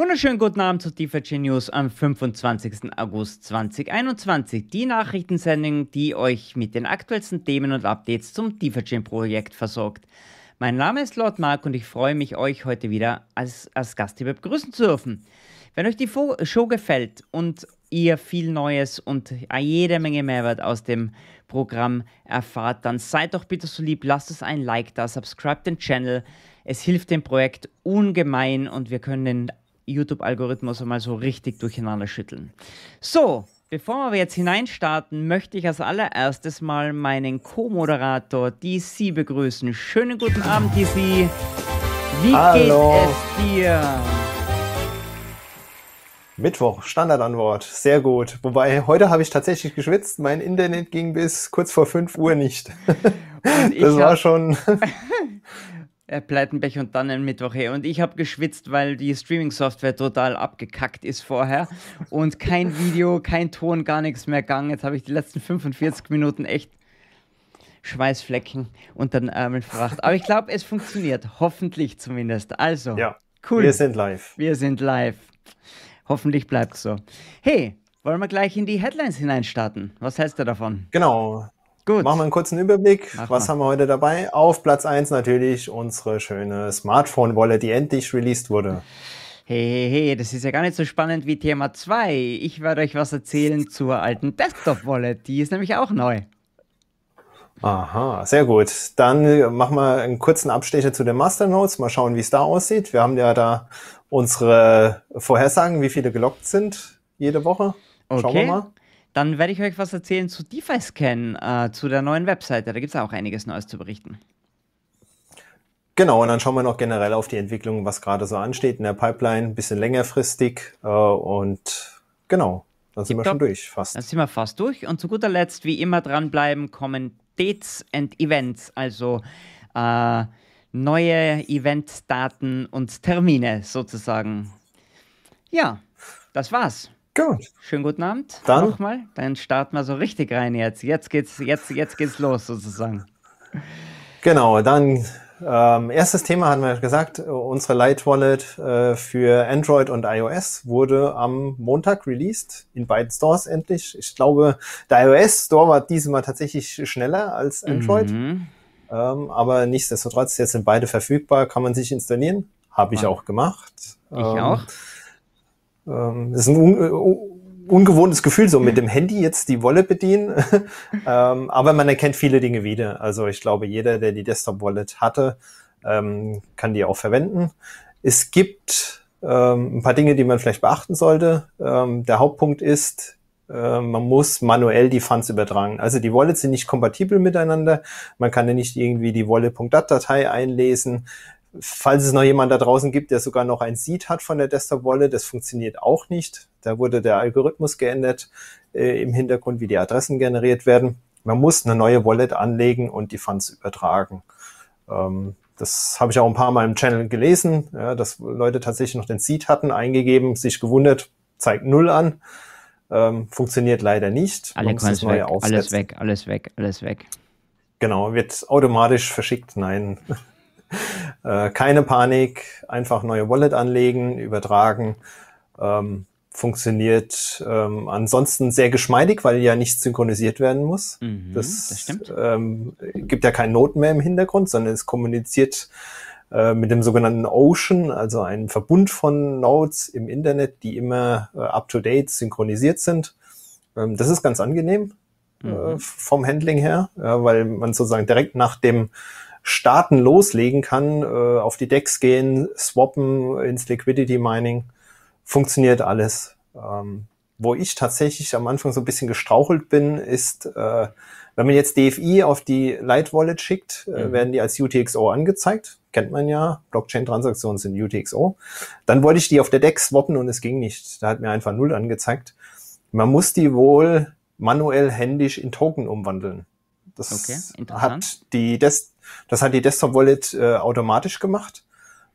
Wunderschönen guten Abend zu DeFi News am 25. August 2021. Die Nachrichtensendung, die euch mit den aktuellsten Themen und Updates zum DeFi Projekt versorgt. Mein Name ist Lord Mark und ich freue mich, euch heute wieder als, als Gastgeber begrüßen zu dürfen. Wenn euch die Show gefällt und ihr viel Neues und jede Menge Mehrwert aus dem Programm erfahrt, dann seid doch bitte so lieb, lasst es ein Like da, subscribe den Channel. Es hilft dem Projekt ungemein und wir können den YouTube-Algorithmus einmal so richtig durcheinander schütteln. So, bevor wir jetzt hineinstarten, möchte ich als allererstes mal meinen Co-Moderator DC begrüßen. Schönen guten Abend, DC. Wie Hallo. geht es dir? Mittwoch, Standardantwort, sehr gut. Wobei, heute habe ich tatsächlich geschwitzt. Mein Internet ging bis kurz vor 5 Uhr nicht. das war schon... Pleitenbech und dann ein Mittwoch her. Und ich habe geschwitzt, weil die Streaming-Software total abgekackt ist vorher. Und kein Video, kein Ton, gar nichts mehr gegangen. Jetzt habe ich die letzten 45 Minuten echt Schweißflecken unter den Ärmeln verbracht. Aber ich glaube, es funktioniert. Hoffentlich zumindest. Also, ja, cool. Wir sind live. Wir sind live. Hoffentlich bleibt es so. Hey, wollen wir gleich in die Headlines hineinstarten? Was hältst du davon? Genau. Gut. Machen wir einen kurzen Überblick. Mach Was mal. haben wir heute dabei? Auf Platz 1 natürlich unsere schöne Smartphone-Wolle, die endlich released wurde. Hey, hey, hey, das ist ja gar nicht so spannend wie Thema 2. Ich werde euch was erzählen zur alten Desktop-Wallet. Die ist nämlich auch neu. Aha, sehr gut. Dann machen wir einen kurzen Abstecher zu den Masternodes. Mal schauen, wie es da aussieht. Wir haben ja da unsere Vorhersagen, wie viele gelockt sind jede Woche. Schauen okay. wir mal. Dann werde ich euch was erzählen zu DeFi-Scan, äh, zu der neuen Webseite. Da gibt es auch einiges Neues zu berichten. Genau, und dann schauen wir noch generell auf die Entwicklung, was gerade so ansteht in der Pipeline, ein bisschen längerfristig. Äh, und genau, dann sind wir schon durch, fast. Dann sind wir fast durch. Und zu guter Letzt, wie immer dranbleiben, kommen Dates and Events, also äh, neue Eventdaten und Termine sozusagen. Ja, das war's. Gut. Schönen guten Abend. Dann nochmal. Dann starten wir so richtig rein jetzt. Jetzt geht's, jetzt, jetzt geht's los sozusagen. Genau, dann ähm, erstes Thema hatten wir gesagt, unsere Light Wallet äh, für Android und iOS wurde am Montag released, in beiden Stores endlich. Ich glaube, der iOS Store war diesmal tatsächlich schneller als Android. Mhm. Ähm, aber nichtsdestotrotz, jetzt sind beide verfügbar, kann man sich installieren. Habe ich ja. auch gemacht. Ich ähm, auch. Ähm, ist ein un äh, ungewohntes Gefühl, so mit dem Handy jetzt die Wallet bedienen. ähm, aber man erkennt viele Dinge wieder. Also ich glaube, jeder, der die Desktop-Wallet hatte, ähm, kann die auch verwenden. Es gibt ähm, ein paar Dinge, die man vielleicht beachten sollte. Ähm, der Hauptpunkt ist, äh, man muss manuell die Funds übertragen. Also die Wallets sind nicht kompatibel miteinander. Man kann ja nicht irgendwie die Wallet.dat-Datei einlesen. Falls es noch jemand da draußen gibt, der sogar noch ein Seed hat von der Desktop Wallet, das funktioniert auch nicht. Da wurde der Algorithmus geändert äh, im Hintergrund, wie die Adressen generiert werden. Man muss eine neue Wallet anlegen und die Funds übertragen. Ähm, das habe ich auch ein paar Mal im Channel gelesen, ja, dass Leute tatsächlich noch den Seed hatten, eingegeben, sich gewundert, zeigt null an. Ähm, funktioniert leider nicht. Alle alles weg, alles weg, alles weg, alles weg. Genau, wird automatisch verschickt. Nein. Äh, keine Panik, einfach neue Wallet anlegen, übertragen. Ähm, funktioniert ähm, ansonsten sehr geschmeidig, weil ja nicht synchronisiert werden muss. Mhm, das, das stimmt. Ähm, gibt ja keinen Noten mehr im Hintergrund, sondern es kommuniziert äh, mit dem sogenannten Ocean, also einem Verbund von Nodes im Internet, die immer äh, up-to-date synchronisiert sind. Ähm, das ist ganz angenehm äh, mhm. vom Handling her, weil man sozusagen direkt nach dem Starten loslegen kann, auf die Decks gehen, swappen ins Liquidity Mining. Funktioniert alles. Ähm, wo ich tatsächlich am Anfang so ein bisschen gestrauchelt bin, ist, wenn man jetzt DFI auf die Light Wallet schickt, mhm. werden die als UTXO angezeigt kennt man ja, Blockchain-Transaktionen sind UTXO. Dann wollte ich die auf der DEX swappen und es ging nicht. Da hat mir einfach null angezeigt. Man muss die wohl manuell händisch in Token umwandeln. Das okay, hat die Des das hat die Desktop Wallet äh, automatisch gemacht.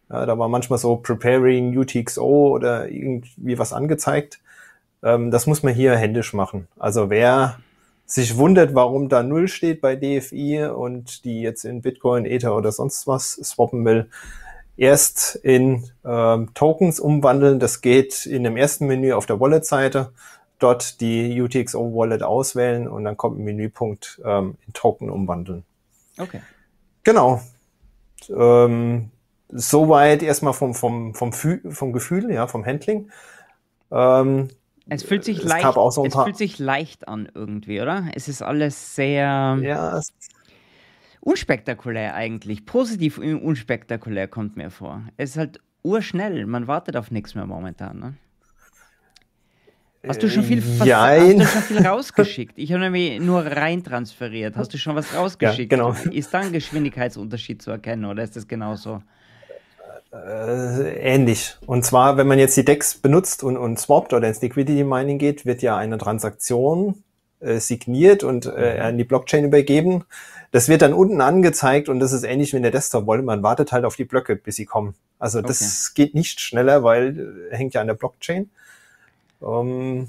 Ja, da war manchmal so Preparing UTXO oder irgendwie was angezeigt. Ähm, das muss man hier händisch machen. Also wer sich wundert, warum da Null steht bei DFI und die jetzt in Bitcoin, Ether oder sonst was swappen will, erst in ähm, Tokens umwandeln. Das geht in dem ersten Menü auf der Wallet-Seite. Dort die UTXO Wallet auswählen und dann kommt ein Menüpunkt ähm, in Token umwandeln. Okay. Genau. Ähm, soweit erstmal vom, vom, vom, vom Gefühl, ja, vom Handling. Ähm, es fühlt sich es leicht, so es fühlt sich leicht an irgendwie, oder? Es ist alles sehr ja, unspektakulär eigentlich. Positiv unspektakulär kommt mir vor. Es ist halt urschnell. Man wartet auf nichts mehr momentan. Ne? Hast du schon viel, was, hast du schon viel rausgeschickt? Ich habe nämlich nur rein transferiert. Hast du schon was rausgeschickt? Ja, genau. Ist da ein Geschwindigkeitsunterschied zu erkennen oder ist das genauso? Äh, ähnlich. Und zwar, wenn man jetzt die DEX benutzt und, und swappt oder ins Liquidity Mining geht, wird ja eine Transaktion äh, signiert und äh, an die Blockchain übergeben. Das wird dann unten angezeigt und das ist ähnlich wie in der Desktop-Wallet. Man wartet halt auf die Blöcke, bis sie kommen. Also das okay. geht nicht schneller, weil äh, hängt ja an der Blockchain. Ähm,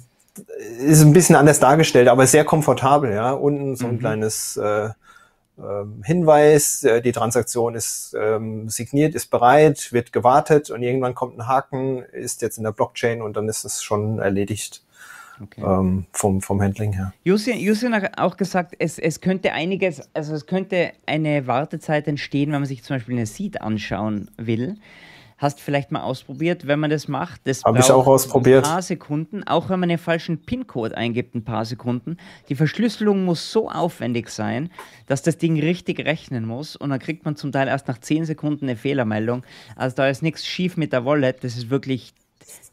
ist ein bisschen anders dargestellt, aber sehr komfortabel, ja. Unten so ein mhm. kleines äh, ähm, Hinweis, äh, die Transaktion ist ähm, signiert, ist bereit, wird gewartet und irgendwann kommt ein Haken, ist jetzt in der Blockchain und dann ist es schon erledigt. Okay. Ähm, vom, vom Handling her. Justin, Justin hat auch gesagt, es, es könnte einiges, also es könnte eine Wartezeit entstehen, wenn man sich zum Beispiel eine Seed anschauen will. Hast vielleicht mal ausprobiert, wenn man das macht. Das Habe ich auch ausprobiert. Ein paar Sekunden, auch wenn man den falschen PIN-Code eingibt, ein paar Sekunden. Die Verschlüsselung muss so aufwendig sein, dass das Ding richtig rechnen muss und dann kriegt man zum Teil erst nach 10 Sekunden eine Fehlermeldung. Also da ist nichts schief mit der Wallet. Das ist wirklich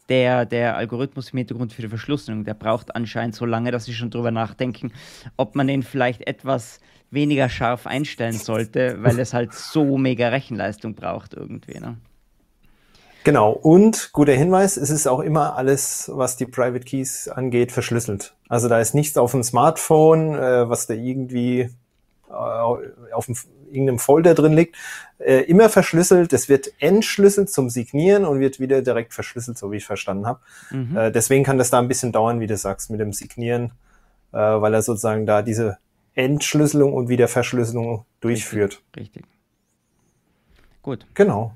der, der Algorithmus im Hintergrund für die Verschlüsselung. Der braucht anscheinend so lange, dass sie schon drüber nachdenken, ob man den vielleicht etwas weniger scharf einstellen sollte, weil es halt so mega Rechenleistung braucht irgendwie. Ne? Genau, und guter Hinweis, es ist auch immer alles, was die Private Keys angeht, verschlüsselt. Also da ist nichts auf dem Smartphone, äh, was da irgendwie äh, auf dem, irgendeinem Folder drin liegt. Äh, immer verschlüsselt, es wird entschlüsselt zum Signieren und wird wieder direkt verschlüsselt, so wie ich verstanden habe. Mhm. Äh, deswegen kann das da ein bisschen dauern, wie du sagst, mit dem Signieren, äh, weil er sozusagen da diese Entschlüsselung und Wiederverschlüsselung durchführt. Richtig. Richtig. Gut. Genau.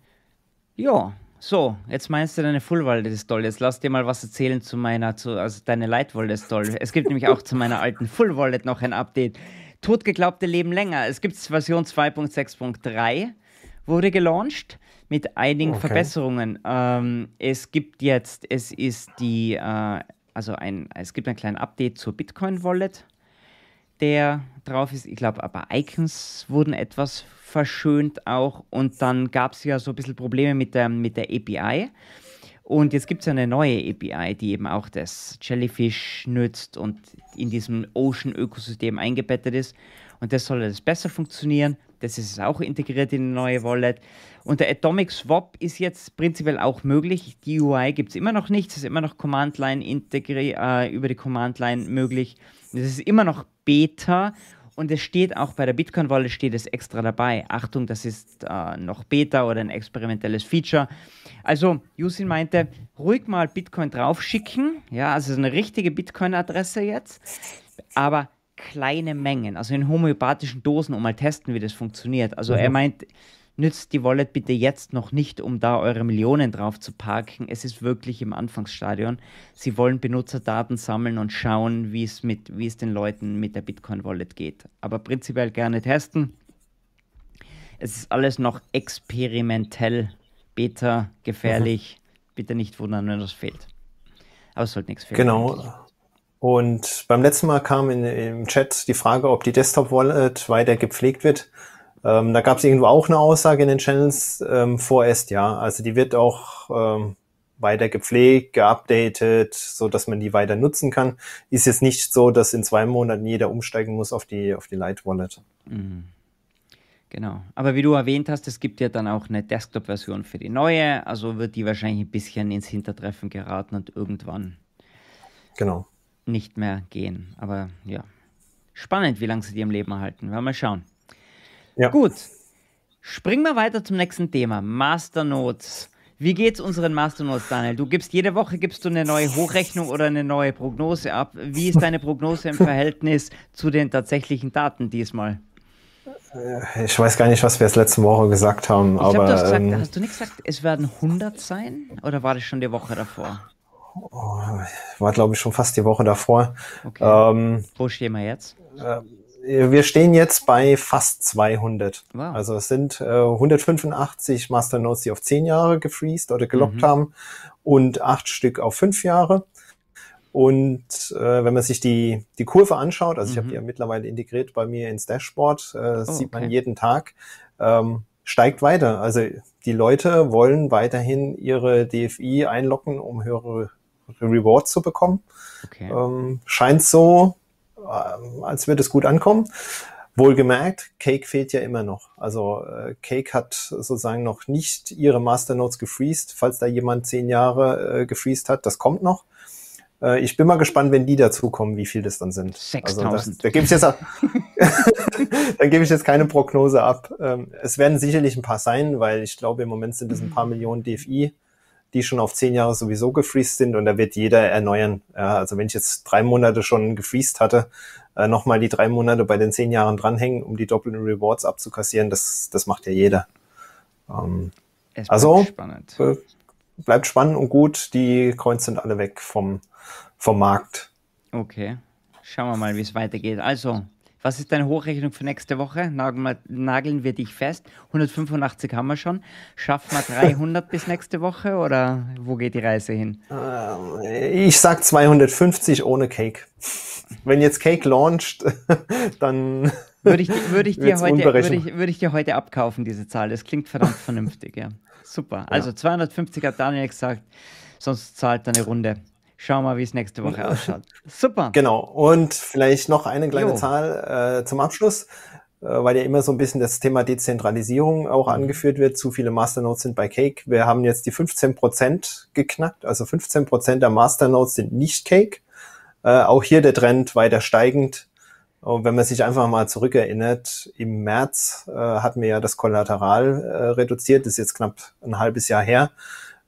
Ja, so, jetzt meinst du, deine Full-Wallet ist toll. Jetzt lass dir mal was erzählen zu meiner, zu, also deine Light-Wallet ist toll. Es gibt nämlich auch zu meiner alten Full-Wallet noch ein Update. Totgeglaubte Leben länger. Es gibt Version 2.6.3, wurde gelauncht mit einigen okay. Verbesserungen. Ähm, es gibt jetzt, es ist die, äh, also ein, es gibt ein kleines Update zur Bitcoin-Wallet, der drauf ist. Ich glaube, aber Icons wurden etwas verschönt auch. Und dann gab es ja so ein bisschen Probleme mit der, mit der API. Und jetzt gibt es eine neue API, die eben auch das Jellyfish nützt und in diesem Ocean-Ökosystem eingebettet ist. Und das soll jetzt besser funktionieren. Das ist auch integriert in eine neue Wallet. Und der Atomic Swap ist jetzt prinzipiell auch möglich. Die UI gibt es immer noch nicht. Es ist immer noch Command Line äh, über die Command Line möglich. Es ist immer noch Beta und es steht auch bei der Bitcoin-Wallet steht es extra dabei. Achtung, das ist äh, noch Beta oder ein experimentelles Feature. Also, Yusin meinte, ruhig mal Bitcoin draufschicken. Ja, also eine richtige Bitcoin-Adresse jetzt. Aber kleine Mengen, also in homöopathischen Dosen, um mal testen, wie das funktioniert. Also mhm. er meint, nützt die Wallet bitte jetzt noch nicht, um da eure Millionen drauf zu parken. Es ist wirklich im Anfangsstadion. Sie wollen Benutzerdaten sammeln und schauen, wie es mit, wie es den Leuten mit der Bitcoin Wallet geht. Aber prinzipiell gerne testen. Es ist alles noch experimentell, beta, gefährlich. Mhm. Bitte nicht wundern, wenn das fehlt. Aber es sollte nichts fehlen. Genau. Eigentlich. Und beim letzten Mal kam in, im Chat die Frage, ob die Desktop Wallet weiter gepflegt wird. Ähm, da gab es irgendwo auch eine Aussage in den Channels ähm, vorerst, ja. Also die wird auch ähm, weiter gepflegt, geupdatet, so dass man die weiter nutzen kann. Ist jetzt nicht so, dass in zwei Monaten jeder umsteigen muss auf die, auf die Light Wallet. Mhm. Genau. Aber wie du erwähnt hast, es gibt ja dann auch eine Desktop-Version für die neue, also wird die wahrscheinlich ein bisschen ins Hintertreffen geraten und irgendwann genau. Nicht mehr gehen. Aber ja, spannend, wie lange sie die im Leben erhalten. Werden wir mal schauen. Ja. Gut. Springen wir weiter zum nächsten Thema. Masternodes. Wie geht's unseren Masternodes, Daniel? Du gibst jede Woche gibst du eine neue Hochrechnung oder eine neue Prognose ab. Wie ist deine Prognose im Verhältnis zu den tatsächlichen Daten diesmal? Äh, ich weiß gar nicht, was wir das letzte Woche gesagt haben. Ich aber, glaub, du hast, gesagt, ähm, hast du nicht gesagt, es werden 100 sein? Oder war das schon die Woche davor? Oh, war, glaube ich, schon fast die Woche davor. Okay. Ähm, Wo stehen wir jetzt? Äh, wir stehen jetzt bei fast 200. Wow. Also es sind äh, 185 Masternodes, die auf 10 Jahre gefreezed oder gelockt mhm. haben und acht Stück auf 5 Jahre. Und äh, wenn man sich die, die Kurve anschaut, also mhm. ich habe die ja mittlerweile integriert bei mir ins Dashboard, äh, oh, sieht okay. man jeden Tag, ähm, steigt weiter. Also die Leute wollen weiterhin ihre DFI einloggen, um höhere Rewards zu bekommen. Okay. Ähm, scheint so, äh, als würde es gut ankommen. Wohlgemerkt, Cake fehlt ja immer noch. Also äh, Cake hat sozusagen noch nicht ihre Masternodes gefreezed. Falls da jemand zehn Jahre äh, gefreezed hat, das kommt noch. Äh, ich bin mal gespannt, wenn die dazukommen, wie viel das dann sind. 6000. Also da gebe ich jetzt, dann gebe ich jetzt keine Prognose ab. Ähm, es werden sicherlich ein paar sein, weil ich glaube, im Moment sind es ein paar Millionen DFI, die schon auf zehn Jahre sowieso gefreezed sind und da wird jeder erneuern. Ja, also wenn ich jetzt drei Monate schon gefreezed hatte, äh, nochmal die drei Monate bei den zehn Jahren dranhängen, um die doppelten Rewards abzukassieren, das, das macht ja jeder. Ähm, also, spannend. Äh, bleibt spannend und gut. Die Coins sind alle weg vom, vom Markt. Okay. Schauen wir mal, wie es weitergeht. Also, was ist deine Hochrechnung für nächste Woche? Nageln wir dich fest. 185 haben wir schon. Schaffen wir 300 bis nächste Woche oder wo geht die Reise hin? Äh, ich sag 250 ohne Cake. Wenn jetzt Cake launcht, dann würde ich, würde ich, dir heute, würde ich, würde ich dir heute abkaufen, diese Zahl. Das klingt verdammt vernünftig, ja. Super. Also ja. 250 hat Daniel gesagt, sonst zahlt er eine Runde. Schauen wir mal, wie es nächste Woche ausschaut. Super. Genau. Und vielleicht noch eine kleine jo. Zahl äh, zum Abschluss, äh, weil ja immer so ein bisschen das Thema Dezentralisierung auch mhm. angeführt wird. Zu viele Masternodes sind bei Cake. Wir haben jetzt die 15 Prozent geknackt. Also 15 Prozent der Masternodes sind nicht Cake. Äh, auch hier der Trend weiter steigend. Und wenn man sich einfach mal zurückerinnert, im März äh, hatten wir ja das Kollateral äh, reduziert. Das ist jetzt knapp ein halbes Jahr her.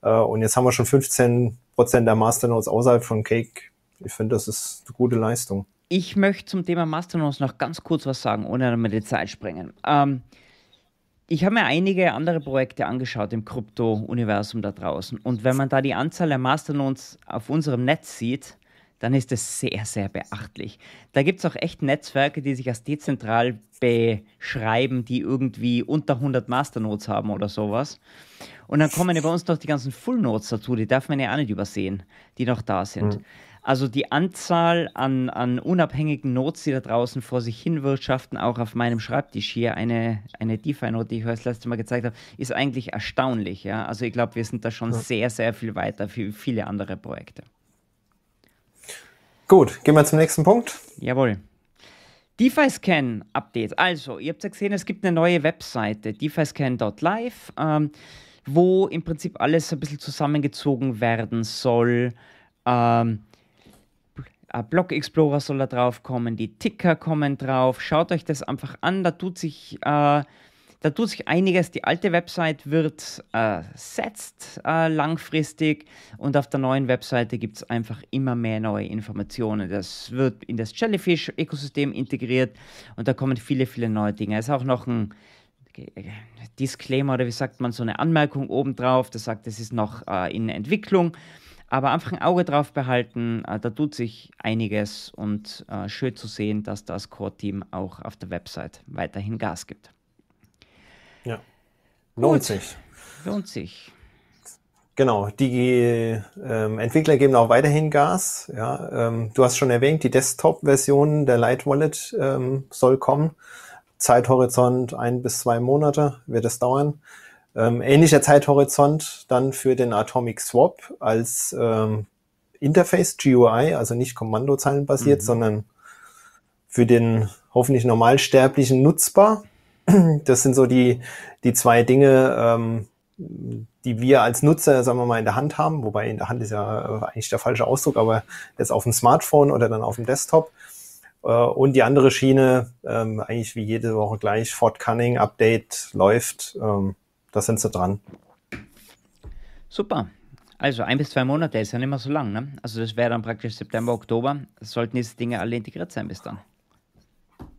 Äh, und jetzt haben wir schon 15 Prozent der Masternodes außerhalb von Cake. Ich finde, das ist eine gute Leistung. Ich möchte zum Thema Masternodes noch ganz kurz was sagen, ohne damit die Zeit sprengen. Ähm, ich habe mir einige andere Projekte angeschaut im Krypto-Universum da draußen. Und wenn man da die Anzahl der Masternodes auf unserem Netz sieht, dann ist es sehr, sehr beachtlich. Da gibt es auch echt Netzwerke, die sich als dezentral beschreiben, die irgendwie unter 100 Masternodes haben oder sowas. Und dann kommen ja bei uns noch die ganzen Full Nodes dazu, die darf man ja auch nicht übersehen, die noch da sind. Mhm. Also die Anzahl an, an unabhängigen Nodes, die da draußen vor sich hin wirtschaften, auch auf meinem Schreibtisch hier, eine, eine DeFi-Note, die ich euch das letzte Mal gezeigt habe, ist eigentlich erstaunlich. Ja? Also ich glaube, wir sind da schon ja. sehr, sehr viel weiter für viele andere Projekte. Gut, gehen wir zum nächsten Punkt. Jawohl. DeFi-Scan-Update. Also, ihr habt ja gesehen, es gibt eine neue Webseite, defiscan.live. Ähm, wo im Prinzip alles ein bisschen zusammengezogen werden soll. Ähm, Block Explorer soll da drauf kommen, die Ticker kommen drauf. Schaut euch das einfach an, da tut sich, äh, da tut sich einiges. Die alte Website wird ersetzt äh, äh, langfristig und auf der neuen Webseite gibt es einfach immer mehr neue Informationen. Das wird in das Jellyfish-Ökosystem integriert und da kommen viele, viele neue Dinge. Es ist auch noch ein Disclaimer oder wie sagt man, so eine Anmerkung obendrauf, das sagt, es ist noch äh, in Entwicklung. Aber einfach ein Auge drauf behalten, äh, da tut sich einiges und äh, schön zu sehen, dass das Core-Team auch auf der Website weiterhin Gas gibt. Ja, lohnt Gut. sich. Lohnt sich. Genau, die ähm, Entwickler geben auch weiterhin Gas. Ja, ähm, du hast schon erwähnt, die Desktop-Version der Light Wallet ähm, soll kommen. Zeithorizont ein bis zwei Monate wird es dauern. Ähm, ähnlicher Zeithorizont dann für den Atomic Swap als ähm, Interface GUI, also nicht kommandozeilenbasiert, mhm. sondern für den hoffentlich normalsterblichen nutzbar. Das sind so die, die zwei Dinge, ähm, die wir als Nutzer, sagen wir mal, in der Hand haben, wobei in der Hand ist ja äh, eigentlich der falsche Ausdruck, aber jetzt auf dem Smartphone oder dann auf dem Desktop. Äh, und die andere Schiene, ähm, eigentlich wie jede Woche gleich, Fort Cunning Update läuft. Ähm, da sind sie dran. Super. Also ein bis zwei Monate ist ja nicht mehr so lang. Ne? Also das wäre dann praktisch September, Oktober. Sollten diese Dinge alle integriert sein bis dann.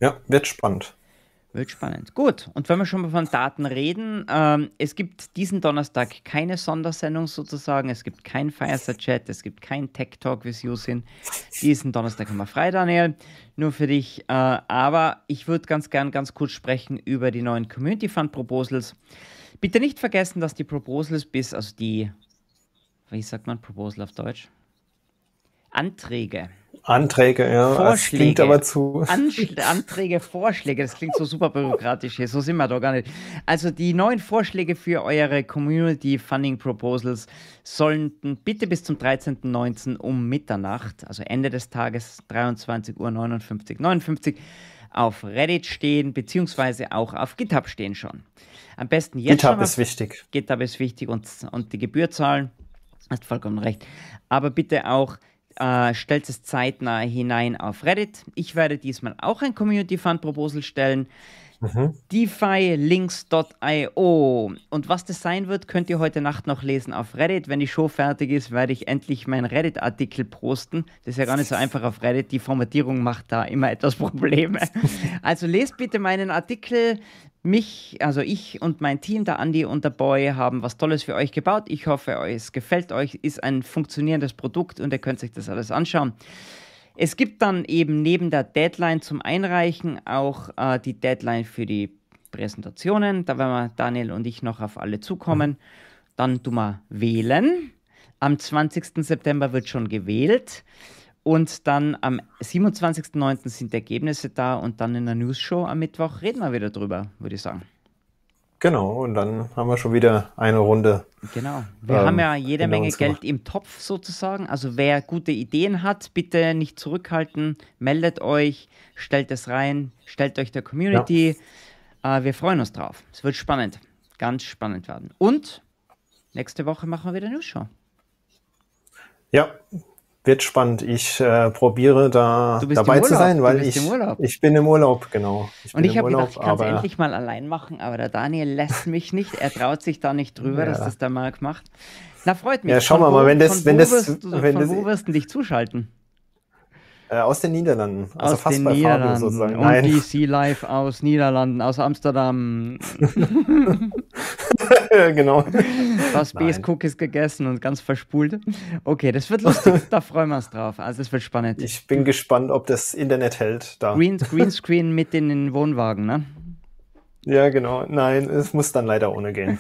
Ja, wird spannend. Wird spannend. Gut, und wenn wir schon mal von Daten reden, ähm, es gibt diesen Donnerstag keine Sondersendung sozusagen, es gibt kein Fireside-Chat, es gibt kein Tech-Talk, wie es. Diesen Donnerstag haben wir frei, Daniel, nur für dich. Äh, aber ich würde ganz gern ganz kurz sprechen über die neuen Community Fund Proposals. Bitte nicht vergessen, dass die Proposals bis, also die, wie sagt man Proposal auf Deutsch? Anträge Anträge, ja. Vorschläge. Das klingt aber zu. Anträge, Vorschläge, das klingt so super byrokratisch hier, so sind wir doch gar nicht. Also die neuen Vorschläge für eure Community Funding Proposals sollten bitte bis zum 13.19. um Mitternacht, also Ende des Tages 23 Uhr 59, 59 auf Reddit stehen, beziehungsweise auch auf GitHub stehen schon. Am besten jetzt GitHub ist wichtig. GitHub ist wichtig und, und die Gebühr zahlen. Hast vollkommen recht. Aber bitte auch äh, stellt es zeitnah hinein auf Reddit. Ich werde diesmal auch ein Community Fund Proposal stellen. Mhm. DeFiLinks.io. Und was das sein wird, könnt ihr heute Nacht noch lesen auf Reddit. Wenn die Show fertig ist, werde ich endlich meinen Reddit-Artikel posten. Das ist ja gar nicht so einfach auf Reddit. Die Formatierung macht da immer etwas Probleme. Also lest bitte meinen Artikel mich, also ich und mein Team, der Andi und der Boy, haben was Tolles für euch gebaut. Ich hoffe, es gefällt euch, ist ein funktionierendes Produkt und ihr könnt sich das alles anschauen. Es gibt dann eben neben der Deadline zum Einreichen auch äh, die Deadline für die Präsentationen. Da werden wir Daniel und ich noch auf alle zukommen. Dann tun wir wählen. Am 20. September wird schon gewählt. Und dann am 27.09. sind die Ergebnisse da und dann in der News-Show am Mittwoch reden wir wieder drüber, würde ich sagen. Genau, und dann haben wir schon wieder eine Runde. Genau. Wir ähm, haben ja jede Menge Geld im Topf sozusagen. Also wer gute Ideen hat, bitte nicht zurückhalten, meldet euch, stellt es rein, stellt euch der Community. Ja. Äh, wir freuen uns drauf. Es wird spannend. Ganz spannend werden. Und nächste Woche machen wir wieder News Show. Ja, wird spannend. Ich äh, probiere da dabei zu sein, weil ich, ich bin im Urlaub, genau. Ich und ich habe gedacht, ich kann es endlich mal allein machen, aber der Daniel lässt mich nicht. Er traut sich da nicht drüber, ja. dass das der Marc macht. Na, freut mich. Ja, schauen wir mal, wenn das, wenn das, wirst, wenn von das, wo wirst du dich zuschalten? Äh, aus den Niederlanden. Also aus fast den bei Niederlanden. Fabio sozusagen. Und Nein. DC Live aus Niederlanden, aus Amsterdam. genau. Was Base Cookies gegessen und ganz verspult. Okay, das wird lustig. da freuen wir uns drauf. Also es wird spannend. Ich bin gespannt, ob das Internet hält. Da. Green, Greenscreen mit in den Wohnwagen, ne? Ja, genau. Nein, es muss dann leider ohne gehen.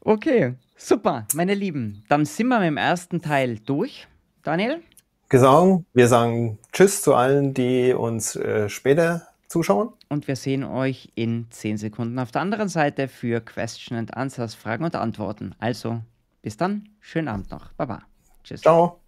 Okay, super, meine Lieben. Dann sind wir mit dem ersten Teil durch. Daniel? Gesang. Wir sagen Tschüss zu allen, die uns äh, später zuschauen. Und wir sehen euch in 10 Sekunden auf der anderen Seite für Question and Answers, Fragen und Antworten. Also, bis dann. Schönen Abend noch. Baba. Tschüss. Ciao.